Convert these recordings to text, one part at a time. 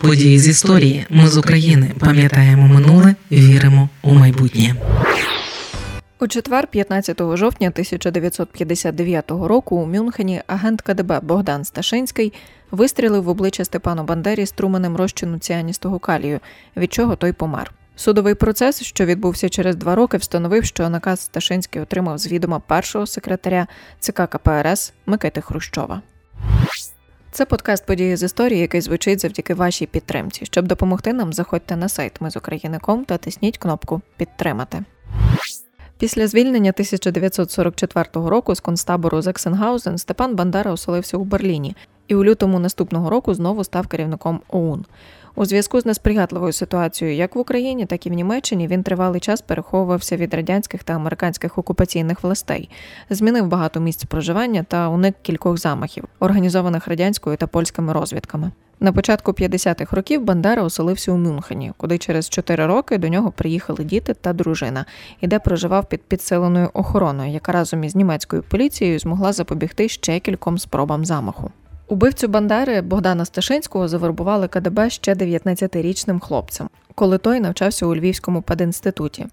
Події з історії. Ми з України пам'ятаємо минуле, віримо у майбутнє. У четвер, 15 жовтня 1959 року, у Мюнхені агент КДБ Богдан Сташинський вистрілив в обличчя Степану Бандері струменем розчину ціаністого калію, від чого той помер. Судовий процес, що відбувся через два роки, встановив, що наказ Сташинський отримав з відома першого секретаря ЦК КПРС Микити Хрущова. Це подкаст події з історії, який звучить завдяки вашій підтримці. Щоб допомогти нам, заходьте на сайт Ми з України.ком та тисніть кнопку Підтримати. Після звільнення 1944 року з концтабору Заксенгаузен Степан Бандера оселився у Берліні і у лютому наступного року знову став керівником ОУН. У зв'язку з несприятливою ситуацією як в Україні, так і в Німеччині він тривалий час переховувався від радянських та американських окупаційних властей, змінив багато місць проживання та уник кількох замахів, організованих радянською та польськими розвідками. На початку 50-х років Бандера оселився у Мюнхені, куди через 4 роки до нього приїхали діти та дружина, і де проживав під підсиленою охороною, яка разом із німецькою поліцією змогла запобігти ще кільком спробам замаху. Убивцю Бандери Богдана Сташинського завербували КДБ ще 19-річним хлопцем, коли той навчався у Львівському пединституті.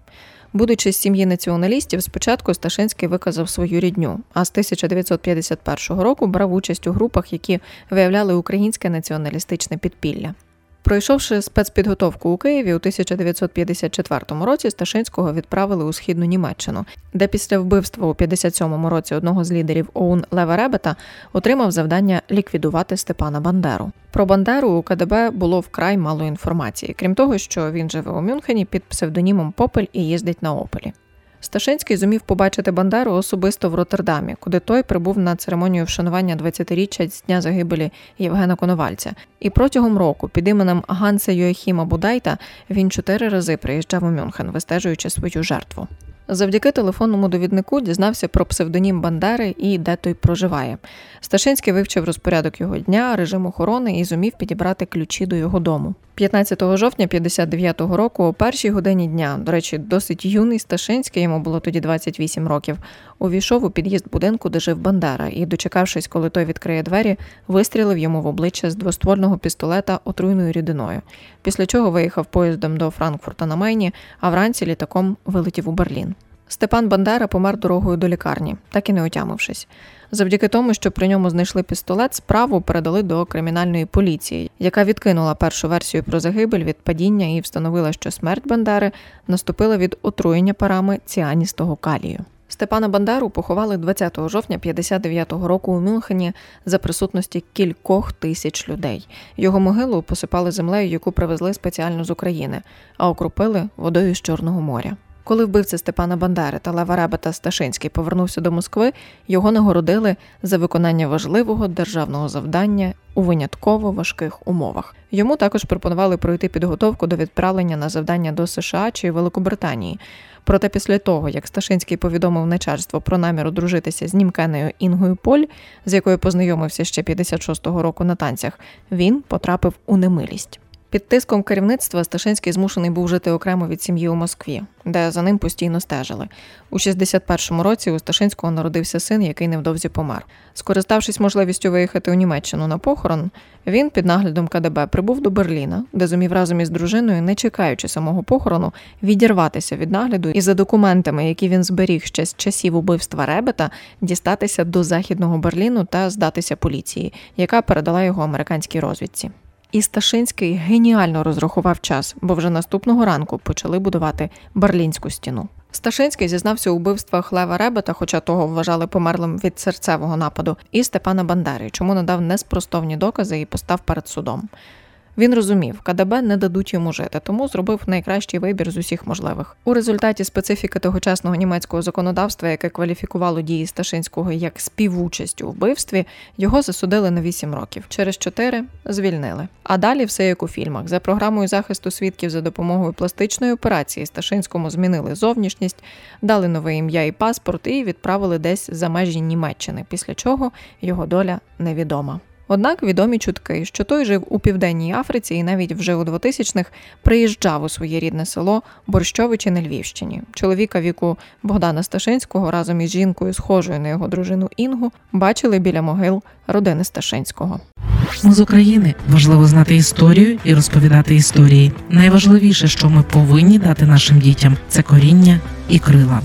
Будучи з сім'ї націоналістів, спочатку Сташинський виказав свою рідню, а з 1951 року брав участь у групах, які виявляли українське націоналістичне підпілля. Пройшовши спецпідготовку у Києві у 1954 році, Сташинського відправили у східну Німеччину, де після вбивства у 57-му році одного з лідерів ОУН Лева Ребета отримав завдання ліквідувати Степана Бандеру. Про Бандеру у КДБ було вкрай мало інформації, крім того, що він живе у Мюнхені під псевдонімом Попель і їздить на Опелі. Сташинський зумів побачити Бандеру особисто в Роттердамі, куди той прибув на церемонію вшанування 20-річчя з дня загибелі Євгена Коновальця. І протягом року під іменем Ганса Йоахіма Будайта він чотири рази приїжджав у Мюнхен, вистежуючи свою жертву. Завдяки телефонному довіднику дізнався про псевдонім Бандери і де той проживає. Сташинський вивчив розпорядок його дня, режим охорони і зумів підібрати ключі до його дому. 15 жовтня 59-го року, о першій годині дня, до речі, досить юний Сташинський, йому було тоді 28 років, увійшов у під'їзд будинку, де жив Бандера, і, дочекавшись, коли той відкриє двері, вистрілив йому в обличчя з двоствольного пістолета отруйною рідиною. Після чого виїхав поїздом до Франкфурта на Мейні, а вранці літаком вилетів у Берлін. Степан Бандера помер дорогою до лікарні, так і не отямившись. Завдяки тому, що при ньому знайшли пістолет, справу передали до кримінальної поліції, яка відкинула першу версію про загибель від падіння і встановила, що смерть Бандери наступила від отруєння парами ціаністого калію. Степана Бандеру поховали 20 жовтня 59-го року у Мюнхені за присутності кількох тисяч людей. Його могилу посипали землею, яку привезли спеціально з України, а окропили водою з Чорного моря. Коли вбивця Степана Бандери та Лева Ребета Сташинський повернувся до Москви, його нагородили за виконання важливого державного завдання у винятково важких умовах. Йому також пропонували пройти підготовку до відправлення на завдання до США чи Великобританії. Проте після того, як Сташинський повідомив начальство про намір одружитися з німкенею Інгою Поль, з якою познайомився ще 56-го року на танцях, він потрапив у немилість. Під тиском керівництва Сташинський змушений був жити окремо від сім'ї у Москві, де за ним постійно стежили. У 61-му році у Сташинського народився син, який невдовзі помер. Скориставшись можливістю виїхати у Німеччину на похорон, він під наглядом КДБ прибув до Берліна, де зумів разом із дружиною, не чекаючи самого похорону, відірватися від нагляду і за документами, які він зберіг ще з часів убивства Ребета, дістатися до західного Берліну та здатися поліції, яка передала його американській розвідці. І Сташинський геніально розрахував час, бо вже наступного ранку почали будувати Берлінську стіну. Сташинський зізнався у вбивствах Лева Ребета, хоча того вважали померлим від серцевого нападу, і Степана Бандери, чому надав неспростовні докази і постав перед судом. Він розумів, КДБ не дадуть йому жити, тому зробив найкращий вибір з усіх можливих. У результаті специфіки тогочасного німецького законодавства, яке кваліфікувало дії Сташинського як співучасть у вбивстві, його засудили на 8 років. Через 4 звільнили. А далі все як у фільмах. За програмою захисту свідків за допомогою пластичної операції Сташинському змінили зовнішність, дали нове ім'я і паспорт і відправили десь за межі Німеччини, після чого його доля невідома. Однак відомі чутки, що той жив у південній Африці і навіть вже у 2000-х приїжджав у своє рідне село Борщовичі на Львівщині. Чоловіка віку Богдана Сташинського разом із жінкою, схожою на його дружину Інгу, бачили біля могил родини Сташинського. Ми з України важливо знати історію і розповідати історії. Найважливіше, що ми повинні дати нашим дітям, це коріння і крила.